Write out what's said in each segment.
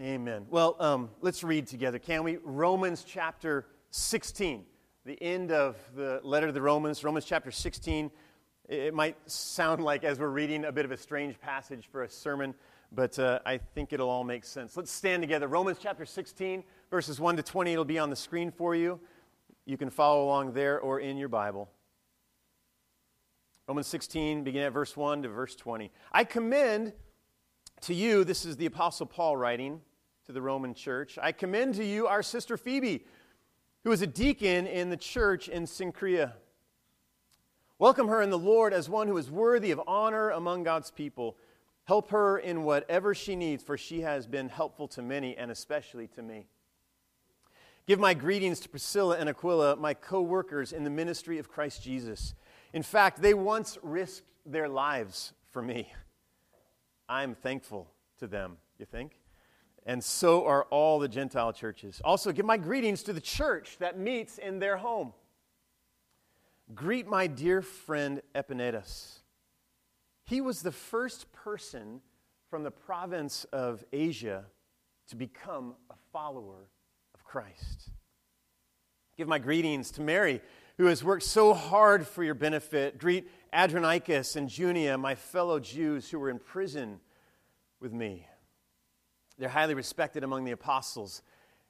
Amen. Well, um, let's read together, can we? Romans chapter 16, the end of the letter to the Romans, Romans chapter 16. It might sound like, as we're reading, a bit of a strange passage for a sermon, but uh, I think it'll all make sense. Let's stand together. Romans chapter 16, verses 1 to 20. It'll be on the screen for you. You can follow along there or in your Bible. Romans 16, beginning at verse 1 to verse 20. I commend to you, this is the Apostle Paul writing to the Roman church, I commend to you our sister Phoebe, who is a deacon in the church in Cenchrea. Welcome her in the Lord as one who is worthy of honor among God's people. Help her in whatever she needs, for she has been helpful to many, and especially to me. Give my greetings to Priscilla and Aquila, my co workers in the ministry of Christ Jesus. In fact, they once risked their lives for me. I'm thankful to them, you think? And so are all the Gentile churches. Also, give my greetings to the church that meets in their home. Greet my dear friend Epaenetus. He was the first person from the province of Asia to become a follower of Christ. Give my greetings to Mary, who has worked so hard for your benefit. Greet Andronicus and Junia, my fellow Jews who were in prison with me. They're highly respected among the apostles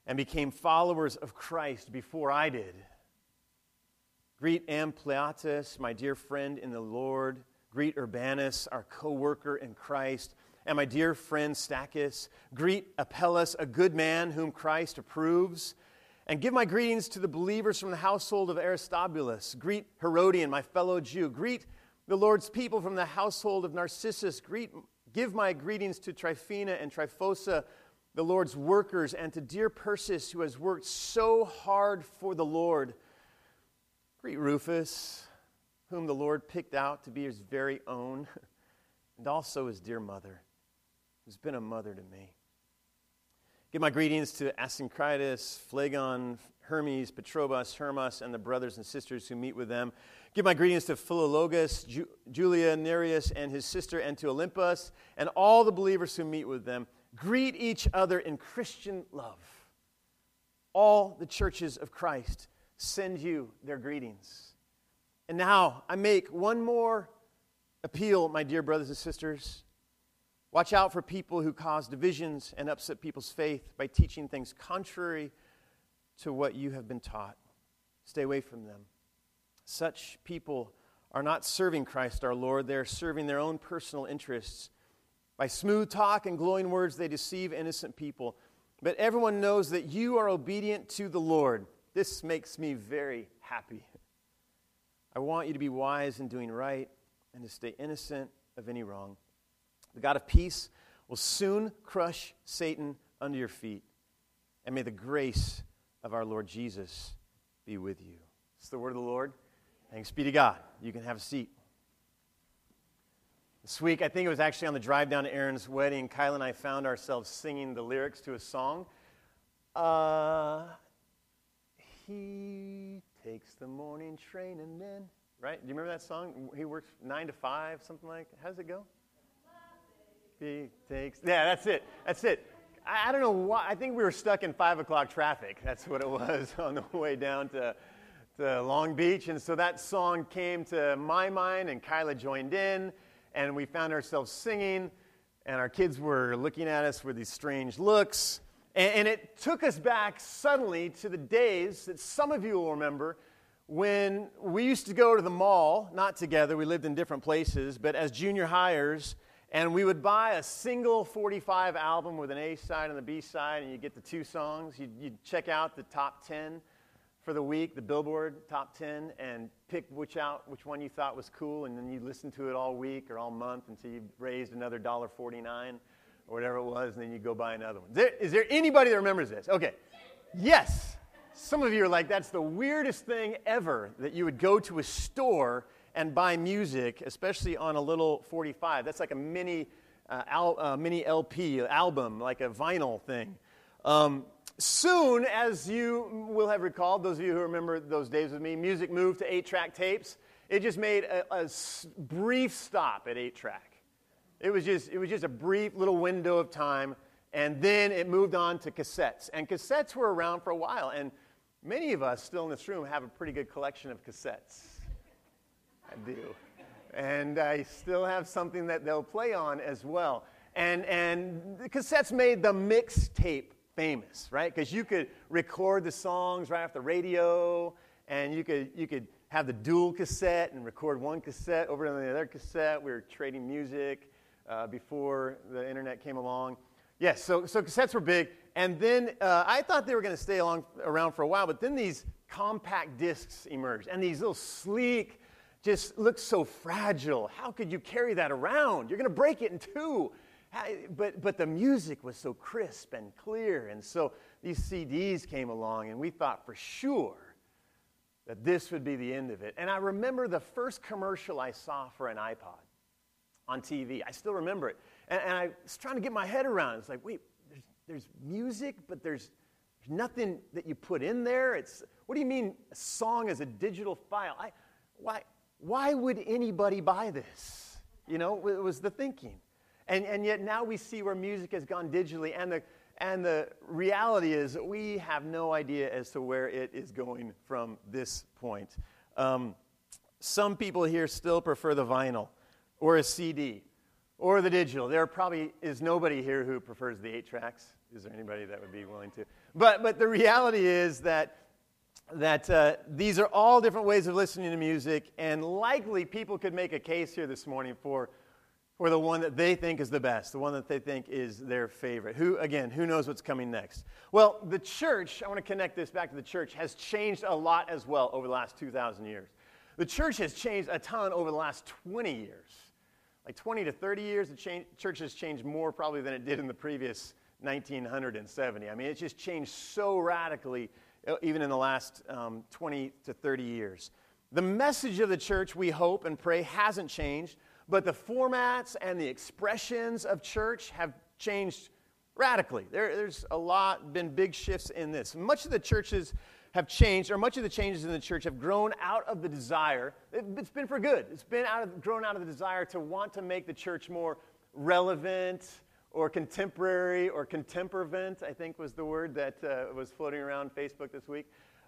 and became followers of Christ before I did. Greet Ampliatus, my dear friend in the Lord. Greet Urbanus, our co worker in Christ. And my dear friend Stachys. Greet Apelles, a good man whom Christ approves. And give my greetings to the believers from the household of Aristobulus. Greet Herodion, my fellow Jew. Greet the Lord's people from the household of Narcissus. Greet Give my greetings to Tryphena and Tryphosa, the Lord's workers, and to dear Persis, who has worked so hard for the Lord. Greet Rufus, whom the Lord picked out to be his very own, and also his dear mother, who's been a mother to me. Give my greetings to Asyncritus, Phlegon, Hermes, Patrobas, Hermas, and the brothers and sisters who meet with them. Give my greetings to Philologus, Ju- Julia, Nereus, and his sister, and to Olympas, and all the believers who meet with them. Greet each other in Christian love. All the churches of Christ send you their greetings. And now I make one more appeal, my dear brothers and sisters. Watch out for people who cause divisions and upset people's faith by teaching things contrary to what you have been taught. Stay away from them. Such people are not serving Christ our Lord, they're serving their own personal interests. By smooth talk and glowing words, they deceive innocent people. But everyone knows that you are obedient to the Lord. This makes me very happy. I want you to be wise in doing right and to stay innocent of any wrong. The God of peace will soon crush Satan under your feet. And may the grace of our Lord Jesus be with you. It's the word of the Lord. Thanks be to God. You can have a seat. This week, I think it was actually on the drive down to Aaron's wedding, Kyla and I found ourselves singing the lyrics to a song. Uh, he takes the morning train and then, right? Do you remember that song? He works nine to five, something like How does it go? He takes, yeah, that's it. That's it. I, I don't know why. I think we were stuck in five o'clock traffic. That's what it was on the way down to to Long Beach. And so that song came to my mind, and Kyla joined in, and we found ourselves singing, and our kids were looking at us with these strange looks. And, and it took us back suddenly to the days that some of you will remember when we used to go to the mall, not together, we lived in different places, but as junior hires, and we would buy a single 45 album with an A side and a B side, and you get the two songs. You'd, you'd check out the top 10 for the week, the Billboard top 10, and pick which out which one you thought was cool, and then you listen to it all week or all month until you raised another $1.49 or whatever it was, and then you go buy another one. Is there, is there anybody that remembers this? Okay. Yes. Some of you are like, that's the weirdest thing ever that you would go to a store and buy music, especially on a little 45. That's like a mini, uh, al- uh, mini LP album, like a vinyl thing. Um, soon, as you will have recalled, those of you who remember those days with me, music moved to eight track tapes. It just made a, a brief stop at eight track. It was, just, it was just a brief little window of time, And then it moved on to cassettes. And cassettes were around for a while. And many of us still in this room have a pretty good collection of cassettes. I do. And I still have something that they'll play on as well. And, and cassettes made the mixtape famous, right? Because you could record the songs right off the radio, and you could, you could have the dual cassette and record one cassette over on the other cassette. We were trading music uh, before the internet came along. Yes, so, so cassettes were big. And then uh, I thought they were going to stay along, around for a while, but then these compact discs emerged, and these little sleek, just look so fragile. How could you carry that around? You're going to break it in two. But, but the music was so crisp and clear. And so these CDs came along, and we thought for sure that this would be the end of it. And I remember the first commercial I saw for an iPod on TV. I still remember it. And, and I was trying to get my head around it. It's like, wait, there's, there's music, but there's, there's nothing that you put in there. It's, what do you mean a song is a digital file? I, why, why would anybody buy this? You know, it was the thinking. And, and yet now we see where music has gone digitally, and the, and the reality is we have no idea as to where it is going from this point. Um, some people here still prefer the vinyl or a CD or the digital. There probably is nobody here who prefers the eight tracks. Is there anybody that would be willing to? But, but the reality is that that uh, these are all different ways of listening to music, and likely people could make a case here this morning for, for the one that they think is the best, the one that they think is their favorite. Who, again, who knows what's coming next? Well, the church, I want to connect this back to the church, has changed a lot as well over the last 2,000 years. The church has changed a ton over the last 20 years. Like 20 to 30 years, the church has changed more probably than it did in the previous 1970. I mean, it's just changed so radically uh, even in the last um, 20 to 30 years. The message of the church, we hope and pray, hasn't changed, but the formats and the expressions of church have changed radically. There, there's a lot, been big shifts in this. Much of the churches have changed, or much of the changes in the church have grown out of the desire. It, has been for good. It's been out of, grown out of the desire to want to make the church more relevant, or contemporary or contemporvent, I think was the word that uh, was floating around Facebook this week.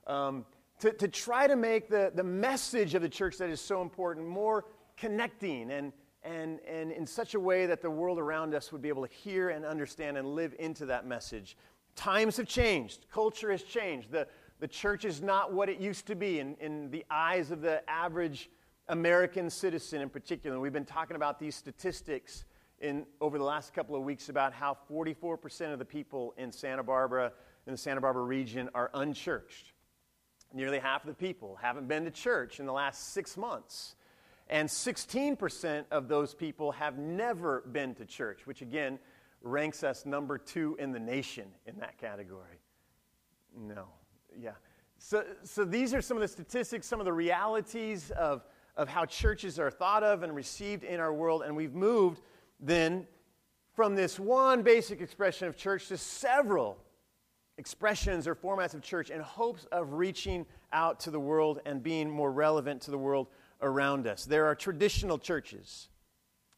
Um, to, to try to make the, the message of the church that is so important more connecting and, and, and in such a way that the world around us would be able to hear and understand and live into that message. Times have changed, culture has changed. The, the church is not what it used to be in, in the eyes of the average American citizen in particular. We've been talking about these statistics in, over the last couple of weeks about how 44% of the people in Santa Barbara, in the Santa Barbara region, are unchurched. Nearly half of the people haven't been to church in the last six months. And 16% of those people have never been to church, which again ranks us number two in the nation in that category. No, yeah. So, so these are some of the statistics, some of the realities of, of how churches are thought of and received in our world. And we've moved then from this one basic expression of church to several expressions or formats of church in hopes of reaching out to the world and being more relevant to the world around us. There are traditional churches,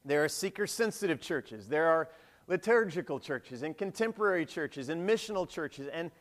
there are seeker sensitive churches, there are liturgical churches, and contemporary churches, and missional churches, and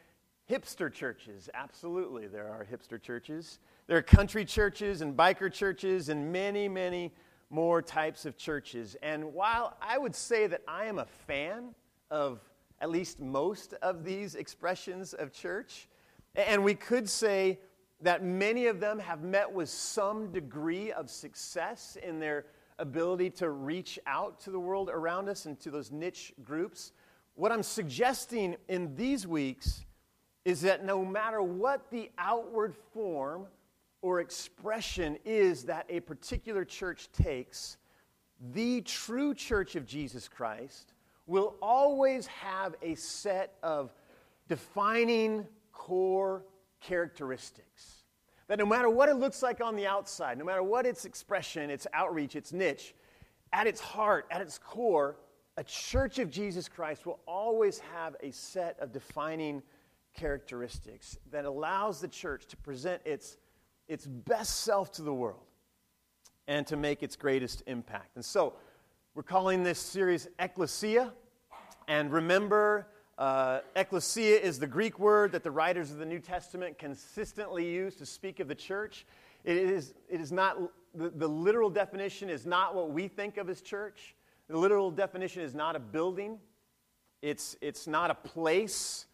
hipster churches. Absolutely, there are hipster churches. There are country churches and biker churches, and many, many more types of churches. And while I would say that I am a fan of at least most of these expressions of church, and we could say that many of them have met with some degree of success in their ability to reach out to the world around us and to those niche groups. What I'm suggesting in these weeks is that no matter what the outward form or expression is that a particular church takes, the true church of Jesus Christ will always have a set of defining core characteristics. That no matter what it looks like on the outside, no matter what its expression, its outreach, its niche, at its heart, at its core, a church of Jesus Christ will always have a set of defining characteristics that allows the church to present its its best self to the world and to make its greatest impact. And so, we're calling this series Ecclesia. And remember, uh, ecclesia is the Greek word that the writers of the New Testament consistently use to speak of the church. It is, it is not, the, the literal definition is not what we think of as church. The literal definition is not a building, it's, it's not a place,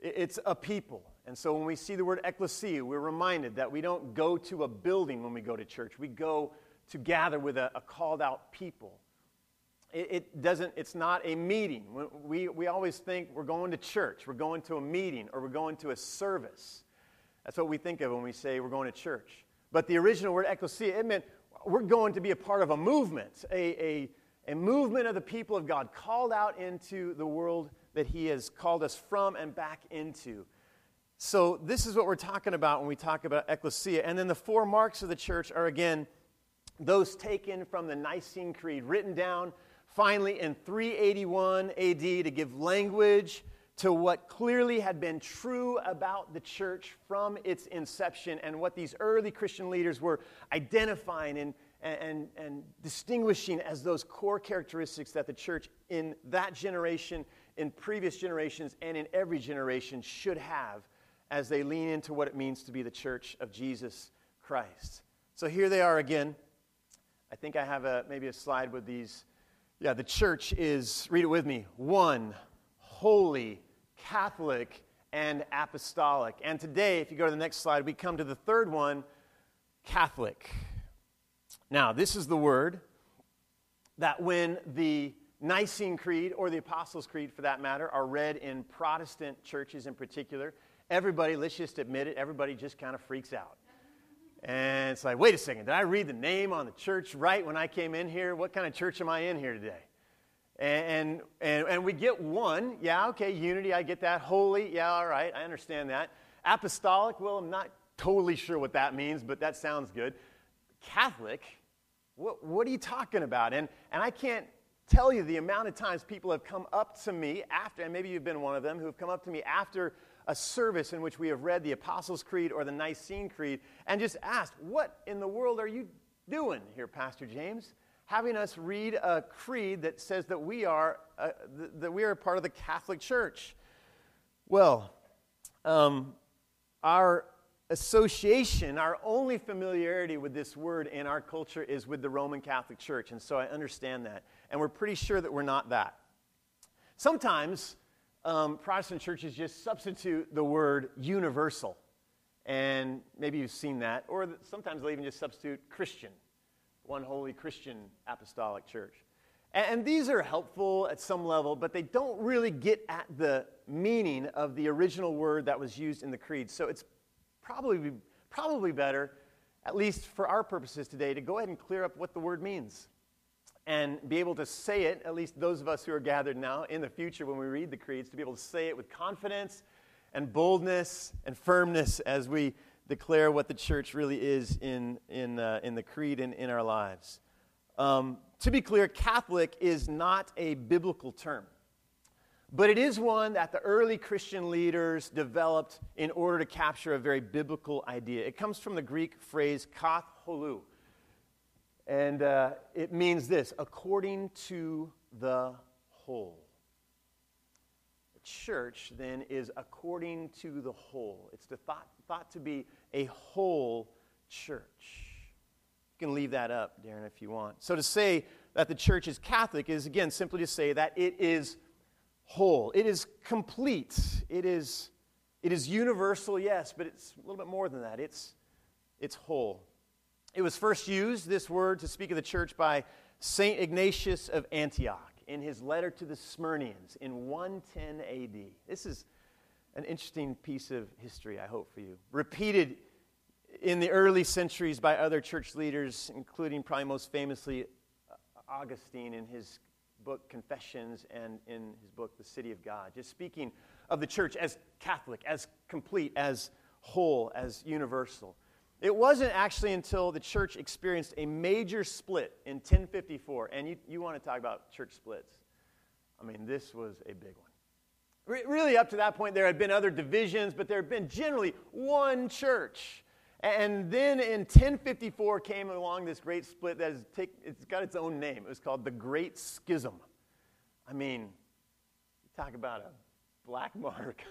it's a people. And so when we see the word ecclesia, we're reminded that we don't go to a building when we go to church. We go to gather with a, a called out people. It, it, doesn't, it's not a meeting. We, we always think we're going to church, we're going to a meeting, or we're going to a service. That's what we think of when we say we're going to church. But the original word ecclesia, it meant we're going to be a part of a movement, a, a, a movement of the people of God called out into the world that He has called us from and back into. So, this is what we're talking about when we talk about ecclesia. And then the four marks of the church are again those taken from the Nicene Creed, written down finally in 381 AD to give language to what clearly had been true about the church from its inception and what these early Christian leaders were identifying and and, and distinguishing as those core characteristics that the church in that generation, in previous generations, and in every generation should have as they lean into what it means to be the church of Jesus Christ. So here they are again. I think I have a, maybe a slide with these. Yeah, the church is, read it with me, one, holy, Catholic, and apostolic. And today, if you go to the next slide, we come to the third one Catholic. Now, this is the word that when the Nicene Creed, or the Apostles' Creed for that matter, are read in Protestant churches in particular, everybody, let's just admit it, everybody just kind of freaks out. And it's like, wait a second, did I read the name on the church right when I came in here? What kind of church am I in here today? And, and, and we get one, yeah, okay, unity, I get that. Holy, yeah, all right, I understand that. Apostolic, well, I'm not totally sure what that means, but that sounds good. Catholic, what, what are you talking about? And, and I can't tell you the amount of times people have come up to me after, and maybe you've been one of them, who have come up to me after a service in which we have read the Apostles' Creed or the Nicene Creed and just asked, What in the world are you doing here, Pastor James? Having us read a creed that says that we are, uh, th- that we are part of the Catholic Church. Well, um, our association, our only familiarity with this word in our culture is with the Roman Catholic Church. And so I understand that. And we're pretty sure that we're not that. Sometimes um, Protestant churches just substitute the word universal. And maybe you've seen that. Or sometimes they'll even just substitute Christian, one holy Christian apostolic church. And these are helpful at some level, but they don't really get at the meaning of the original word that was used in the creed. So it's probably, probably better, at least for our purposes today, to go ahead and clear up what the word means and be able to say it, at least those of us who are gathered now, in the future when we read the creeds, to be able to say it with confidence and boldness and firmness as we declare what the church really is in, in, uh, in the creed and in our lives. Um, to be clear, Catholic is not a biblical term. But it is one that the early Christian leaders developed in order to capture a very biblical idea. It comes from the Greek phrase kath holou. And uh, it means this according to the whole. The church, then, is according to the whole. It's thought, thought to be a whole church. You can leave that up, Darren, if you want. So to say that the church is Catholic is, again, simply to say that it is whole. It is complete. It is, it is universal, yes, but it's a little bit more than that. It's, it's whole. It was first used, this word, to speak of the church by St. Ignatius of Antioch in his letter to the Smyrnaeans in 110 AD. This is an interesting piece of history, I hope, for you. Repeated in the early centuries by other church leaders, including probably most famously Augustine in his book Confessions and in his book The City of God, just speaking of the church as Catholic, as complete, as whole, as universal. It wasn't actually until the church experienced a major split in 1054, and you, you want to talk about church splits. I mean, this was a big one. Re- really, up to that point, there had been other divisions, but there had been generally one church. And then in 1054 came along this great split that has take, it's got its own name. It was called the Great Schism. I mean, Talk about a black mark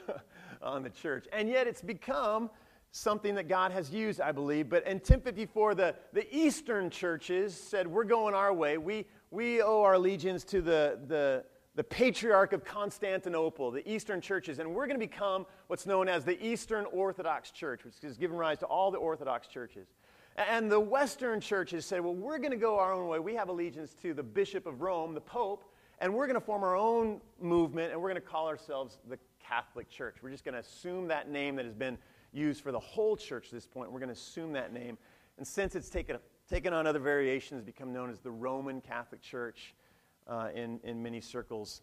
on the church. And yet it's become something that God has used, I believe. But in 1054, the, the Eastern churches said, We're going our way. We, we owe our allegiance to the, the, the patriarch of Constantinople, the Eastern churches, and we're going to become what's known as the Eastern Orthodox Church, which has given rise to all the Orthodox churches. And the Western churches said, Well, we're going to go our own way. We have allegiance to the Bishop of Rome, the Pope, and we're going to form our own movement, and we're going to call ourselves the Catholic Church. We're just going to assume that name that has been used for the whole church at this point. We're going to assume that name. And since it's taken, taken on other variations, become known as the Roman Catholic Church uh, in, in many circles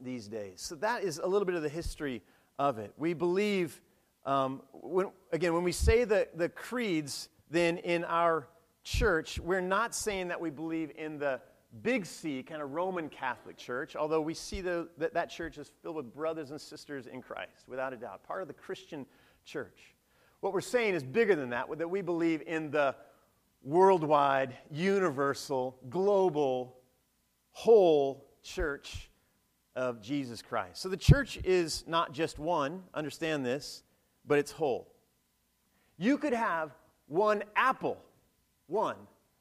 these days. So that is a little bit of the history of it. We believe, um, when, again, when we say the, the creeds, then in our church, we're not saying that we believe in the big C, kind of Roman Catholic Church, although we see the, that that church is filled with brothers and sisters in Christ, without a doubt, part of the Christian church. What we're saying is bigger than that, that we believe in the worldwide, universal, global, whole church of Jesus Christ. So the church is not just one, understand this, but it's whole. You could have one apple, one,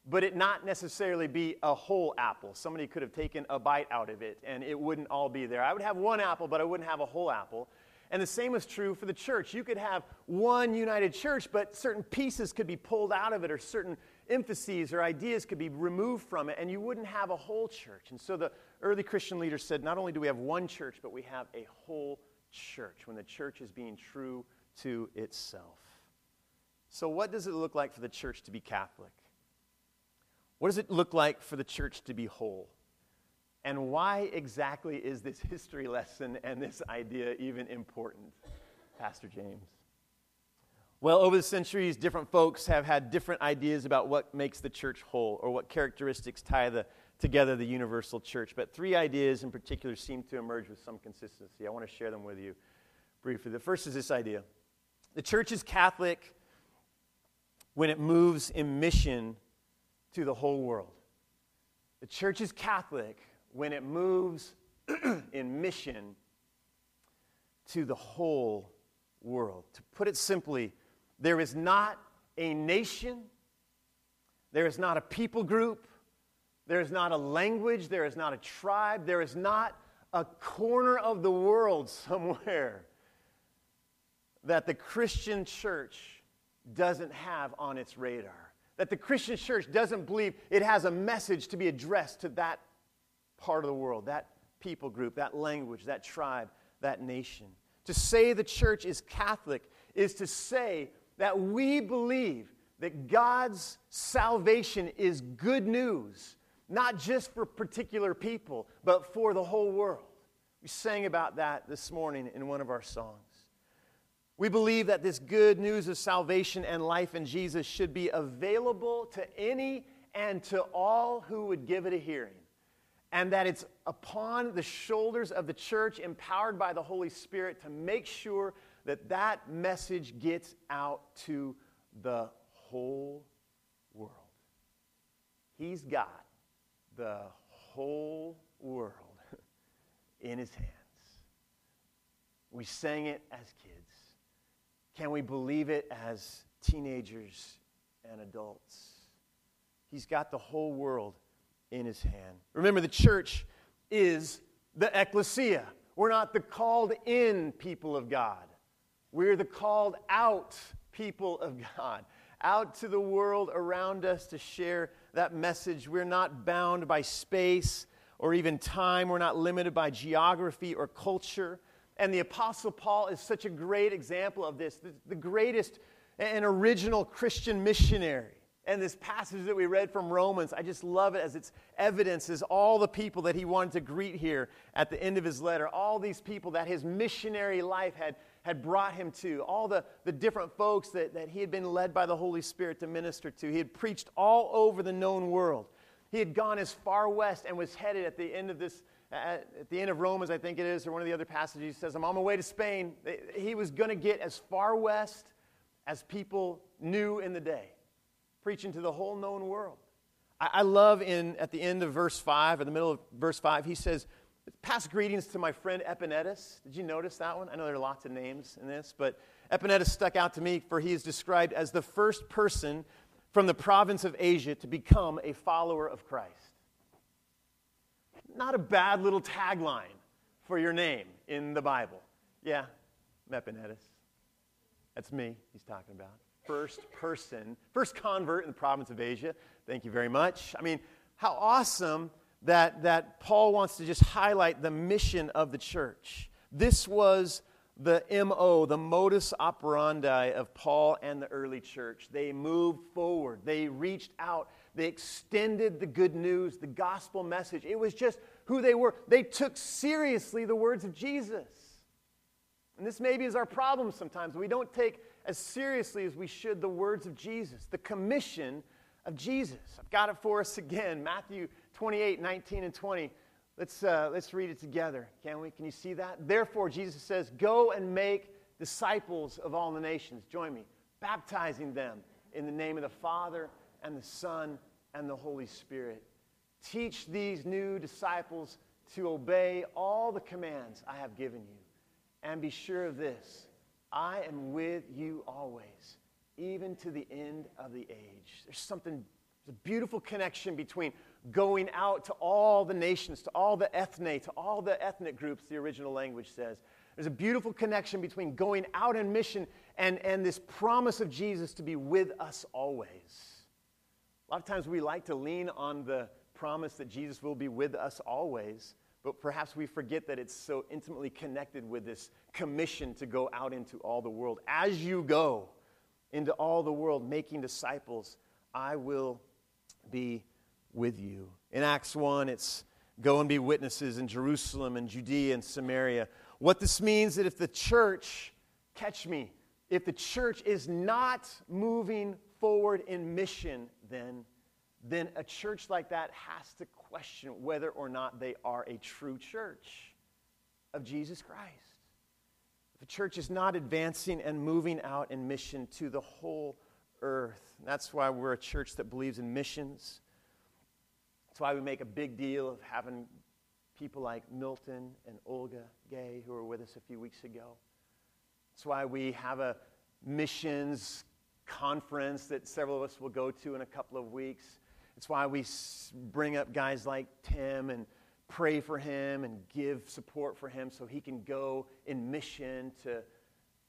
but it not necessarily be a whole apple. Somebody could have taken a bite out of it and it wouldn't all be there. I would have one apple, but I wouldn't have a whole apple. And the same is true for the church. You could have one united church, but certain pieces could be pulled out of it, or certain emphases or ideas could be removed from it, and you wouldn't have a whole church. And so the early Christian leaders said not only do we have one church, but we have a whole church when the church is being true to itself. So, what does it look like for the church to be Catholic? What does it look like for the church to be whole? And why exactly is this history lesson and this idea even important, Pastor James? Well, over the centuries, different folks have had different ideas about what makes the church whole or what characteristics tie the, together the universal church. But three ideas in particular seem to emerge with some consistency. I want to share them with you briefly. The first is this idea the church is Catholic when it moves in mission to the whole world. The church is Catholic when it moves in mission to the whole world. To put it simply, there is not a nation, there is not a people group, there is not a language, there is not a tribe, there is not a corner of the world somewhere that the Christian church doesn't have on its radar that the Christian church doesn't believe it has a message to be addressed to that part of the world, that people group, that language, that tribe, that nation. To say the church is Catholic is to say that we believe that God's salvation is good news, not just for particular people, but for the whole world. We sang about that this morning in one of our songs. We believe that this good news of salvation and life in Jesus should be available to any and to all who would give it a hearing. And that it's upon the shoulders of the church, empowered by the Holy Spirit, to make sure that that message gets out to the whole world. He's got the whole world in his hands. We sang it as kids. Can we believe it as teenagers and adults? He's got the whole world in his hand. Remember, the church is the ecclesia. We're not the called in people of God, we're the called out people of God. Out to the world around us to share that message. We're not bound by space or even time. We're not limited by geography or culture. And the Apostle Paul is such a great example of this, the, the greatest and original Christian missionary. And this passage that we read from Romans, I just love it as its evidences all the people that he wanted to greet here at the end of his letter, all these people that his missionary life had, had brought him to, all the, the different folks that, that he had been led by the Holy Spirit to minister to. He had preached all over the known world. He had gone as far west and was headed at the end of this at, at the end of Romans, I think it is, or one of the other passages, he says, I'm on my way to Spain. He was going to get as far west as people knew in the day, preaching to the whole known world. I, I love in at the end of verse 5, or the middle of verse 5, he says, Pass greetings to my friend Epaenetus. Did you notice that one? I know there are lots of names in this, but Epaenetus stuck out to me for he is described as the first person from the province of Asia to become a follower of Christ. Not a bad little tagline for your name in the Bible. Yeah, Epaenetus. That's me he's talking about. First person, first convert in the province of Asia. Thank you very much. I mean, how awesome that, that Paul wants to just highlight the mission of the church. This was the MO, the modus operandi of Paul and the early church. They moved forward, they reached out, they extended the good news, the gospel message. It was just who they were. They took seriously the words of Jesus. And this maybe is our problem sometimes. We don't take as seriously as we should the words of Jesus, the commission of Jesus. I've got it for us again Matthew 28 19 and 20. Let's, uh, let's read it together, can we? Can you see that? Therefore, Jesus says, Go and make disciples of all the nations. Join me, baptizing them in the name of the Father and the Son and the Holy Spirit. Teach these new disciples to obey all the commands I have given you. And be sure of this I am with you always, even to the end of the age. There's something, there's a beautiful connection between going out to all the nations, to all the ethne, to all the ethnic groups, the original language says. There's a beautiful connection between going out in mission and, and this promise of Jesus to be with us always. A lot of times we like to lean on the promise that Jesus will be with us always, but perhaps we forget that it's so intimately connected with this commission to go out into all the world. As you go into all the world making disciples, I will be with you. In Acts 1, it's go and be witnesses in Jerusalem and Judea and Samaria. What this means is that if the church, catch me, if the church is not moving forward in mission, then, then a church like that has to question whether or not they are a true church of Jesus Christ. If a church is not advancing and moving out in mission to the whole earth, that's why we're a church that believes in missions that's why we make a big deal of having people like Milton and Olga Gay, who were with us a few weeks ago. That's why we have a missions conference that several of us will go to in a couple of weeks. It's why we bring up guys like Tim and pray for him and give support for him so he can go in mission to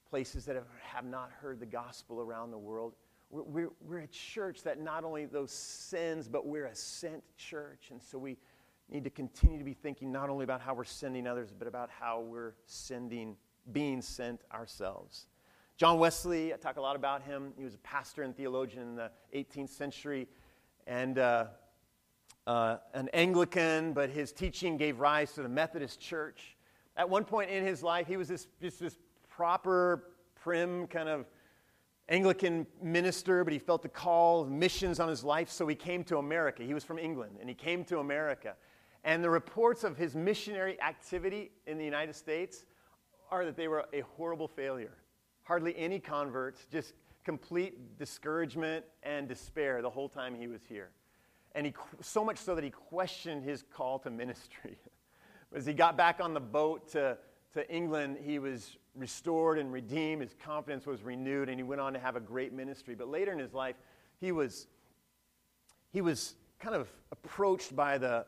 places that have not heard the gospel around the world. We're, we're a church that not only those sends, but we're a sent church. And so we need to continue to be thinking not only about how we're sending others, but about how we're sending, being sent ourselves. John Wesley, I talk a lot about him. He was a pastor and theologian in the 18th century and uh, uh, an Anglican, but his teaching gave rise to the Methodist Church. At one point in his life, he was this, just this proper, prim kind of Anglican minister, but he felt the call of missions on his life, so he came to America. He was from England, and he came to America. And the reports of his missionary activity in the United States are that they were a horrible failure. Hardly any converts, just complete discouragement and despair the whole time he was here. And he, so much so that he questioned his call to ministry. As he got back on the boat to, to England, he was restored and redeemed. His confidence was renewed, and he went on to have a great ministry. But later in his life, he was, he was kind of approached by the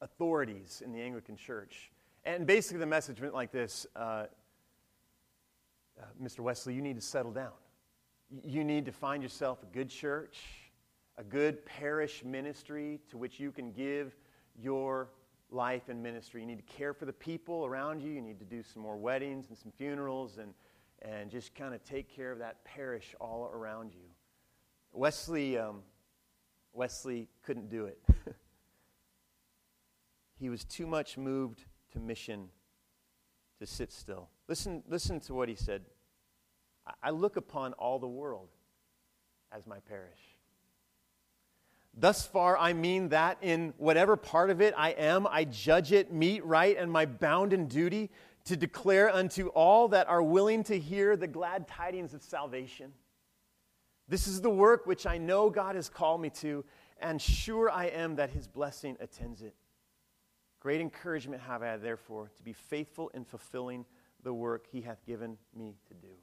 authorities in the Anglican Church. And basically, the message went like this uh, uh, Mr. Wesley, you need to settle down. You need to find yourself a good church, a good parish ministry to which you can give your life and ministry. You need to care for the people around you. You need to do some more weddings and some funerals and, and just kind of take care of that parish all around you. Wesley, um, Wesley couldn't do it. he was too much moved to mission to sit still. Listen, listen to what he said. I look upon all the world as my parish. Thus far, I mean that in whatever part of it I am, I judge it meet, right, and my bounden duty to declare unto all that are willing to hear the glad tidings of salvation. This is the work which I know God has called me to, and sure I am that his blessing attends it. Great encouragement have I, therefore, to be faithful in fulfilling the work he hath given me to do.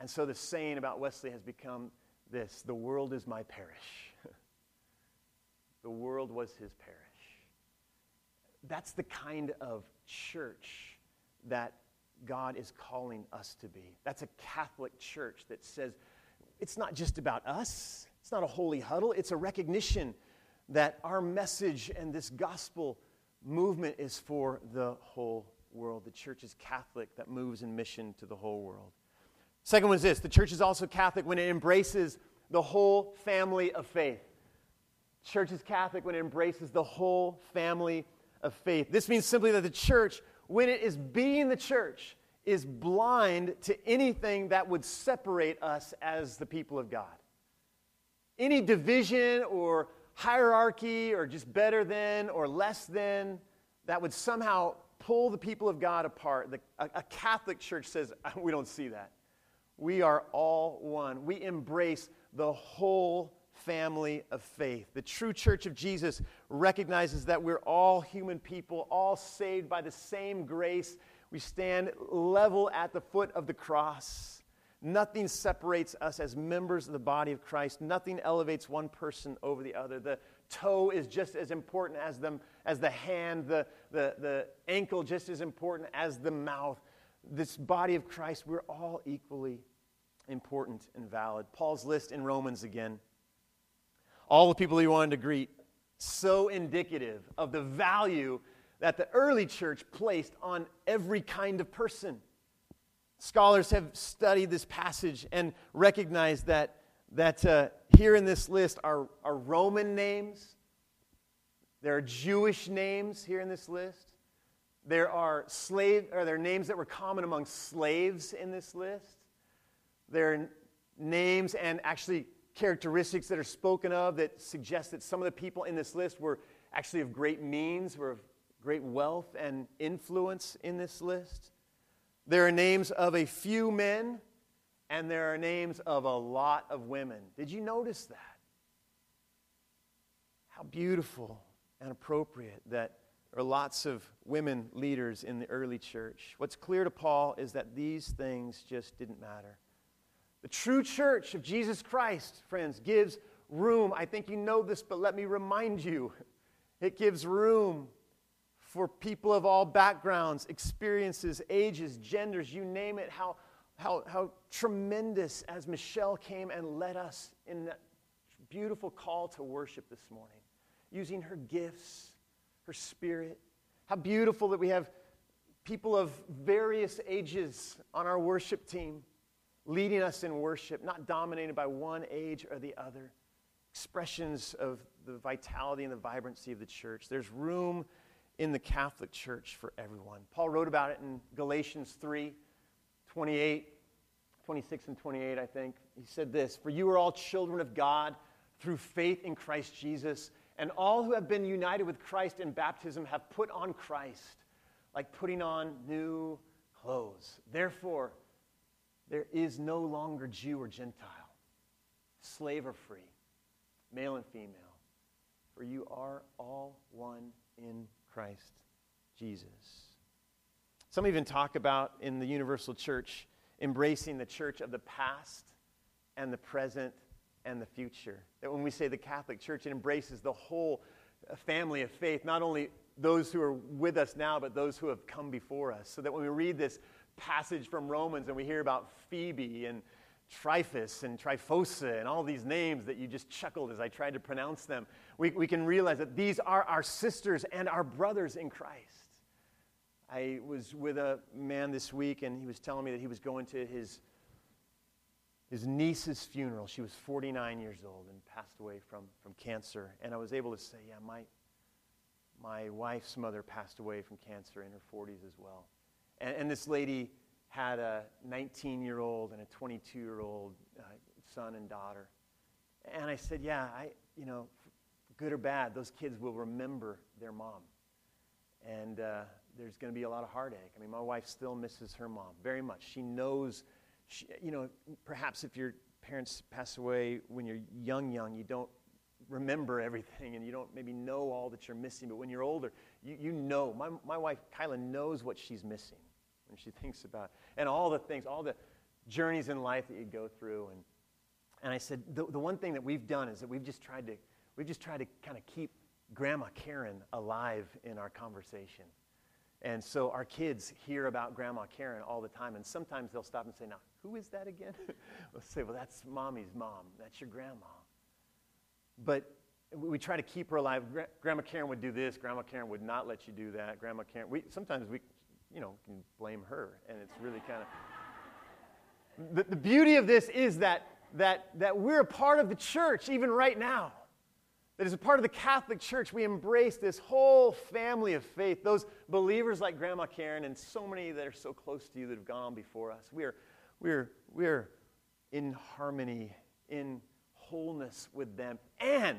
And so the saying about Wesley has become this the world is my parish. the world was his parish. That's the kind of church that God is calling us to be. That's a Catholic church that says it's not just about us, it's not a holy huddle, it's a recognition that our message and this gospel movement is for the whole world. The church is Catholic that moves in mission to the whole world. Second one is this the church is also Catholic when it embraces the whole family of faith. Church is Catholic when it embraces the whole family of faith. This means simply that the church, when it is being the church, is blind to anything that would separate us as the people of God. Any division or hierarchy or just better than or less than that would somehow pull the people of God apart. The, a, a Catholic church says, we don't see that. We are all one. We embrace the whole family of faith. The true church of Jesus recognizes that we're all human people, all saved by the same grace. We stand level at the foot of the cross. Nothing separates us as members of the body of Christ. Nothing elevates one person over the other. The toe is just as important as the, as the hand, the, the, the ankle just as important as the mouth. This body of Christ, we're all equally important and valid. Paul's list in Romans again. All the people he wanted to greet, so indicative of the value that the early church placed on every kind of person. Scholars have studied this passage and recognized that, that uh, here in this list are, are Roman names, there are Jewish names here in this list. There are slave, or there are names that were common among slaves in this list. There are names and actually characteristics that are spoken of that suggest that some of the people in this list were actually of great means, were of great wealth and influence in this list. There are names of a few men, and there are names of a lot of women. Did you notice that? How beautiful and appropriate that are lots of women leaders in the early church. What's clear to Paul is that these things just didn't matter. The true church of Jesus Christ, friends, gives room. I think you know this, but let me remind you it gives room for people of all backgrounds, experiences, ages, genders, you name it, how, how, how tremendous as Michelle came and led us in that beautiful call to worship this morning, using her gifts, her spirit. How beautiful that we have people of various ages on our worship team leading us in worship, not dominated by one age or the other. Expressions of the vitality and the vibrancy of the church. There's room in the Catholic Church for everyone. Paul wrote about it in Galatians 3 28, 26 and 28, I think. He said this For you are all children of God through faith in Christ Jesus, and all who have been united with Christ in baptism have put on Christ, like putting on new clothes. Therefore, there is no longer Jew or Gentile, slave or free, male and female, for you are all one in Christ Jesus. Some even talk about in the universal church embracing the church of the past and the present and the future. That when we say the Catholic Church, it embraces the whole uh, family of faith, not only those who are with us now, but those who have come before us. So that when we read this passage from Romans and we hear about Phoebe and Tryphus and Tryphosa and all these names that you just chuckled as I tried to pronounce them, we, we can realize that these are our sisters and our brothers in Christ. I was with a man this week and he was telling me that he was going to his, his niece's funeral. She was 49 years old and passed away from, from cancer. And I was able to say, yeah, my, my wife's mother passed away from cancer in her 40s as well. And, and this lady had a 19 year old and a 22 year old uh, son and daughter. And I said, Yeah, I, you know, good or bad, those kids will remember their mom. And uh, there's going to be a lot of heartache. I mean, my wife still misses her mom very much. She knows, you know, perhaps if your parents pass away when you're young, young, you don't remember everything and you don't maybe know all that you're missing. But when you're older, you, you know. My, my wife, Kyla, knows what she's missing when she thinks about it. and all the things, all the journeys in life that you go through. And, and I said, the, the one thing that we've done is that we've just tried to, we've just tried to kind of keep Grandma Karen alive in our conversation. And so our kids hear about Grandma Karen all the time, and sometimes they'll stop and say, Now, who is that again? we'll say, Well, that's mommy's mom. That's your grandma. But we try to keep her alive. Grandma Karen would do this. Grandma Karen would not let you do that. Grandma Karen, we, sometimes we, you know, can blame her, and it's really kind of. The, the beauty of this is that, that, that we're a part of the church, even right now. That as a part of the Catholic Church, we embrace this whole family of faith. Those believers like Grandma Karen and so many that are so close to you that have gone before us. We are, we are, we are in harmony, in wholeness with them. And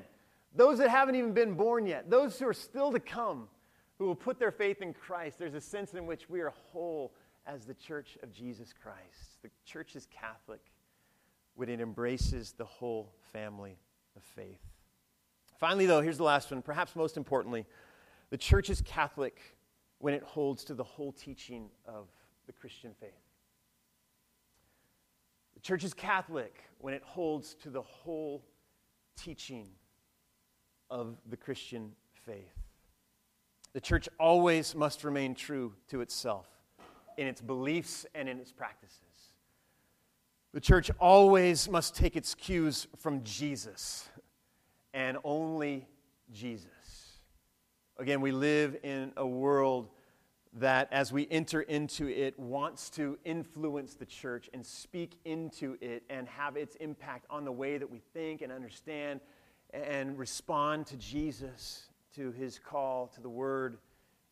those that haven't even been born yet, those who are still to come, who will put their faith in Christ, there's a sense in which we are whole as the church of Jesus Christ. The church is Catholic when it embraces the whole family of faith. Finally, though, here's the last one. Perhaps most importantly, the church is Catholic when it holds to the whole teaching of the Christian faith. Church is Catholic when it holds to the whole teaching of the Christian faith. The church always must remain true to itself in its beliefs and in its practices. The church always must take its cues from Jesus and only Jesus. Again, we live in a world that, as we enter into it, wants to influence the church and speak into it and have its impact on the way that we think and understand and respond to Jesus, to his call, to the word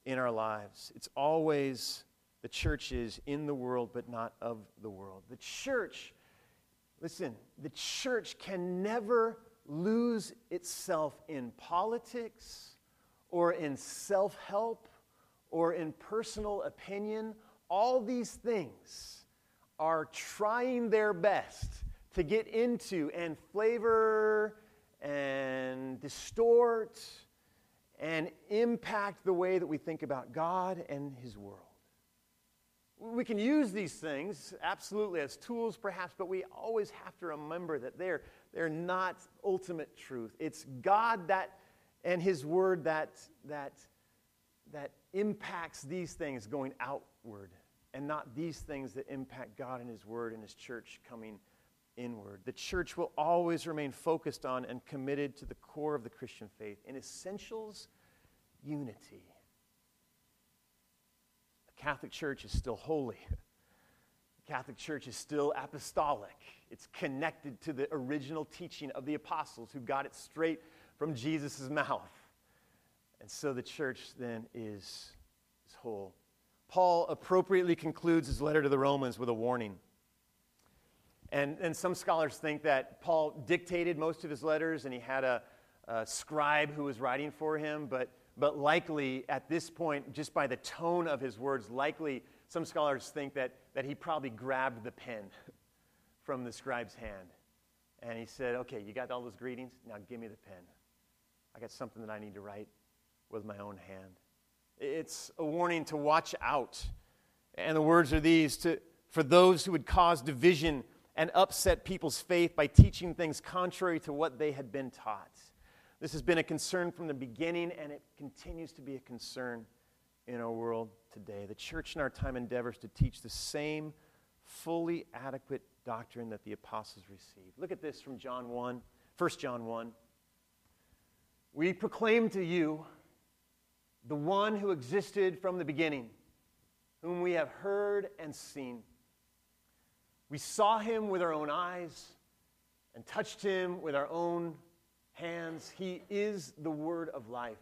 in our lives. It's always the church is in the world, but not of the world. The church, listen, the church can never lose itself in politics or in self help or in personal opinion, all these things are trying their best to get into and flavor and distort and impact the way that we think about God and His world. We can use these things absolutely as tools, perhaps, but we always have to remember that they're, they're not ultimate truth. It's God that and His Word that, that, that impacts these things going outward, and not these things that impact God and His Word and His church coming inward. The church will always remain focused on and committed to the core of the Christian faith. In essentials, unity. The Catholic Church is still holy. The Catholic Church is still apostolic. It's connected to the original teaching of the apostles who got it straight from Jesus' mouth. And so the church then is, is whole. Paul appropriately concludes his letter to the Romans with a warning. And, and some scholars think that Paul dictated most of his letters and he had a, a scribe who was writing for him, but, but likely at this point, just by the tone of his words, likely some scholars think that, that he probably grabbed the pen from the scribe's hand. And he said, Okay, you got all those greetings? Now give me the pen. I got something that I need to write with my own hand. It's a warning to watch out. And the words are these to, for those who would cause division and upset people's faith by teaching things contrary to what they had been taught. This has been a concern from the beginning, and it continues to be a concern in our world today. The church in our time endeavors to teach the same fully adequate doctrine that the apostles received. Look at this from John 1, 1 John 1. We proclaim to you the one who existed from the beginning, whom we have heard and seen. We saw him with our own eyes and touched him with our own hands. He is the word of life.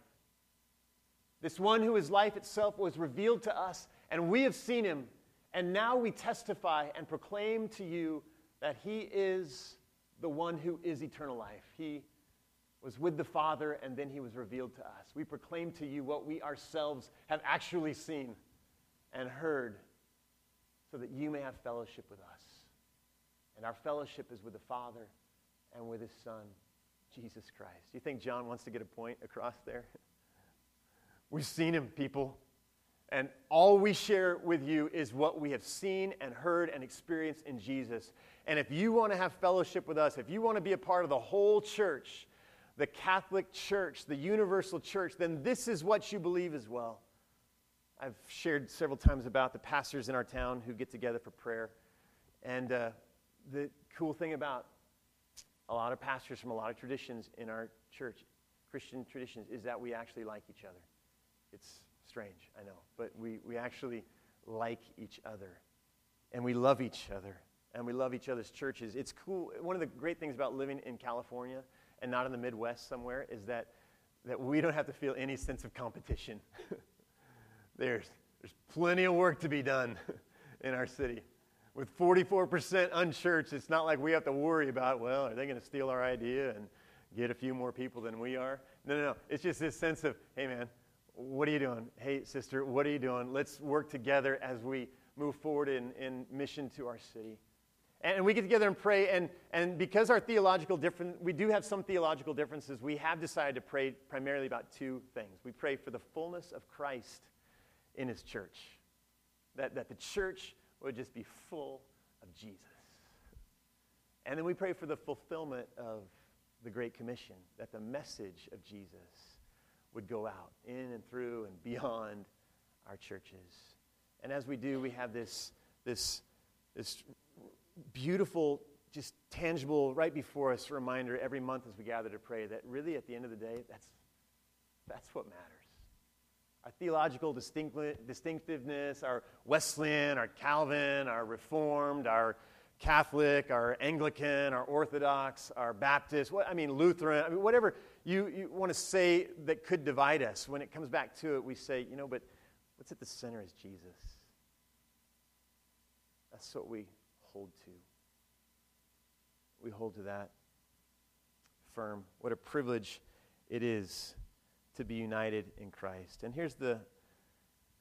This one who is life itself was revealed to us, and we have seen him and now we testify and proclaim to you that He is the one who is eternal life. He was with the Father, and then He was revealed to us. We proclaim to you what we ourselves have actually seen and heard, so that you may have fellowship with us. And our fellowship is with the Father and with His Son, Jesus Christ. Do You think John wants to get a point across there? We've seen him, people. And all we share with you is what we have seen and heard and experienced in Jesus. And if you want to have fellowship with us, if you want to be a part of the whole church, the Catholic Church, the universal church, then this is what you believe as well. I've shared several times about the pastors in our town who get together for prayer. And uh, the cool thing about a lot of pastors from a lot of traditions in our church, Christian traditions, is that we actually like each other. It's strange, I know, but we, we actually like each other. And we love each other. And we love each other's churches. It's cool. One of the great things about living in California and not in the Midwest somewhere is that, that we don't have to feel any sense of competition. there's, there's plenty of work to be done in our city. With 44% unchurched, it's not like we have to worry about, well, are they going to steal our idea and get a few more people than we are? No, no, no. It's just this sense of, hey, man, what are you doing? Hey, sister, what are you doing? Let's work together as we move forward in, in mission to our city. And we get together and pray, and, and because our theological different, we do have some theological differences, we have decided to pray primarily about two things. We pray for the fullness of Christ in his church, that, that the church would just be full of Jesus. And then we pray for the fulfillment of the Great Commission, that the message of Jesus would go out in and through and beyond our churches. And as we do, we have this, this, this beautiful, just tangible, right before us reminder every month as we gather to pray that really at the end of the day, that's, that's what matters. Our theological distinctiveness, our Wesleyan, our Calvin, our Reformed, our Catholic, our Anglican, our Orthodox, our Baptist, what, I mean, Lutheran, I mean, whatever you, you want to say that could divide us, when it comes back to it, we say, you know, but what's at the center is Jesus. That's what we hold to. We hold to that firm. What a privilege it is to be united in Christ. And here's the,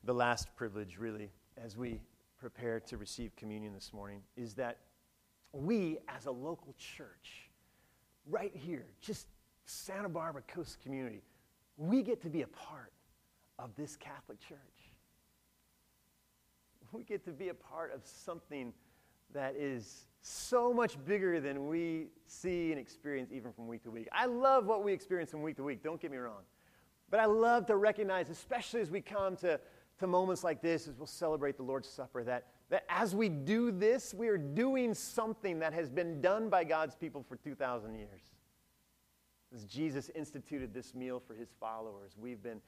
the last privilege, really, as we prepare to receive communion this morning, is that we, as a local church, right here, just Santa Barbara Coast Community, we get to be a part of this Catholic Church. We get to be a part of something that is so much bigger than we see and experience even from week to week. I love what we experience from week to week, don't get me wrong. But I love to recognize, especially as we come to, to moments like this, as we'll celebrate the Lord's Supper, that, that as we do this, we are doing something that has been done by God's people for 2,000 years. As Jesus instituted this meal for his followers, we've been,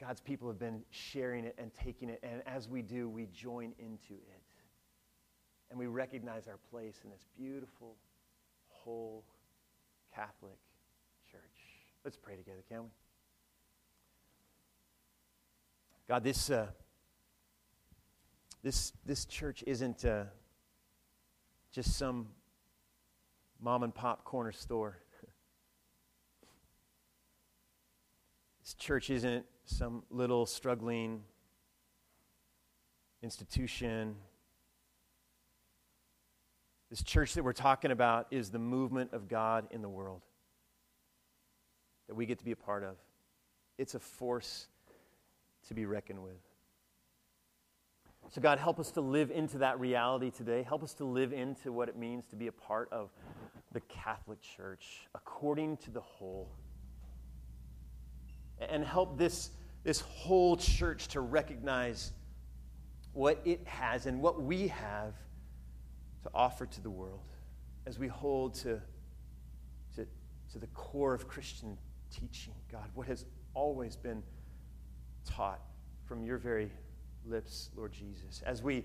God's people have been sharing it and taking it, and as we do, we join into it and we recognize our place in this beautiful, whole Catholic church. Let's pray together, can we? God, this, uh, this, this church isn't uh, just some mom and pop corner store. this church isn't some little struggling institution this church that we're talking about is the movement of God in the world that we get to be a part of. It's a force to be reckoned with. So, God, help us to live into that reality today. Help us to live into what it means to be a part of the Catholic Church according to the whole. And help this, this whole church to recognize what it has and what we have to offer to the world as we hold to, to, to the core of Christian teaching, God, what has always been taught from your very lips, Lord Jesus, as we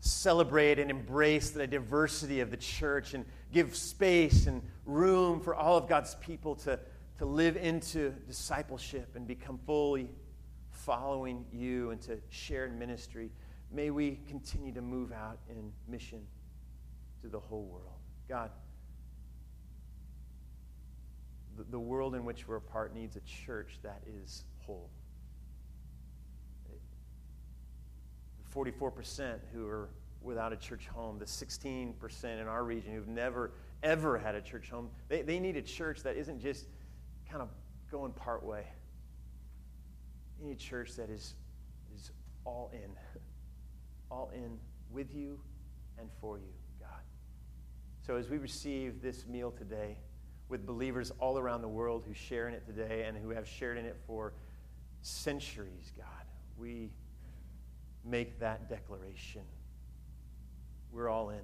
celebrate and embrace the diversity of the church and give space and room for all of God's people to, to live into discipleship and become fully following you and to share in ministry. May we continue to move out in mission to the whole world. God, the, the world in which we're a part needs a church that is whole. The 44% who are without a church home, the 16% in our region who've never ever had a church home. They, they need a church that isn't just kind of going part way. They need a church that is, is all in, all in with you and for you. So as we receive this meal today with believers all around the world who share in it today and who have shared in it for centuries, God, we make that declaration. We're all in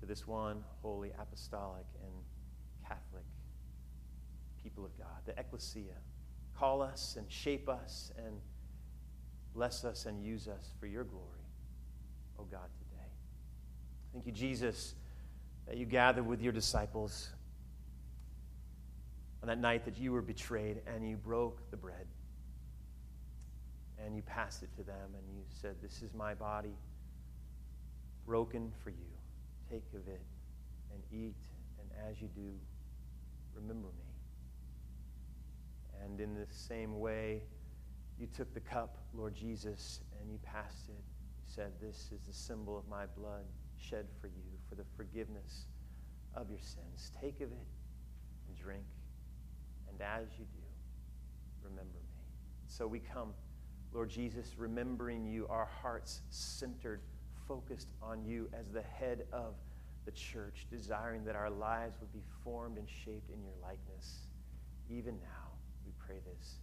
to this one holy, apostolic, and Catholic people of God, the ecclesia. Call us and shape us and bless us and use us for your glory, oh God, today. Thank you, Jesus, that you gathered with your disciples on that night that you were betrayed and you broke the bread and you passed it to them and you said, This is my body broken for you. Take of it and eat, and as you do, remember me. And in the same way, you took the cup, Lord Jesus, and you passed it. You said, This is the symbol of my blood shed for you for the forgiveness of your sins. Take of it and drink. And as you do, remember me. So we come. Lord Jesus, remembering you, our hearts centered, focused on you as the head of the church, desiring that our lives would be formed and shaped in your likeness. Even now, we pray this.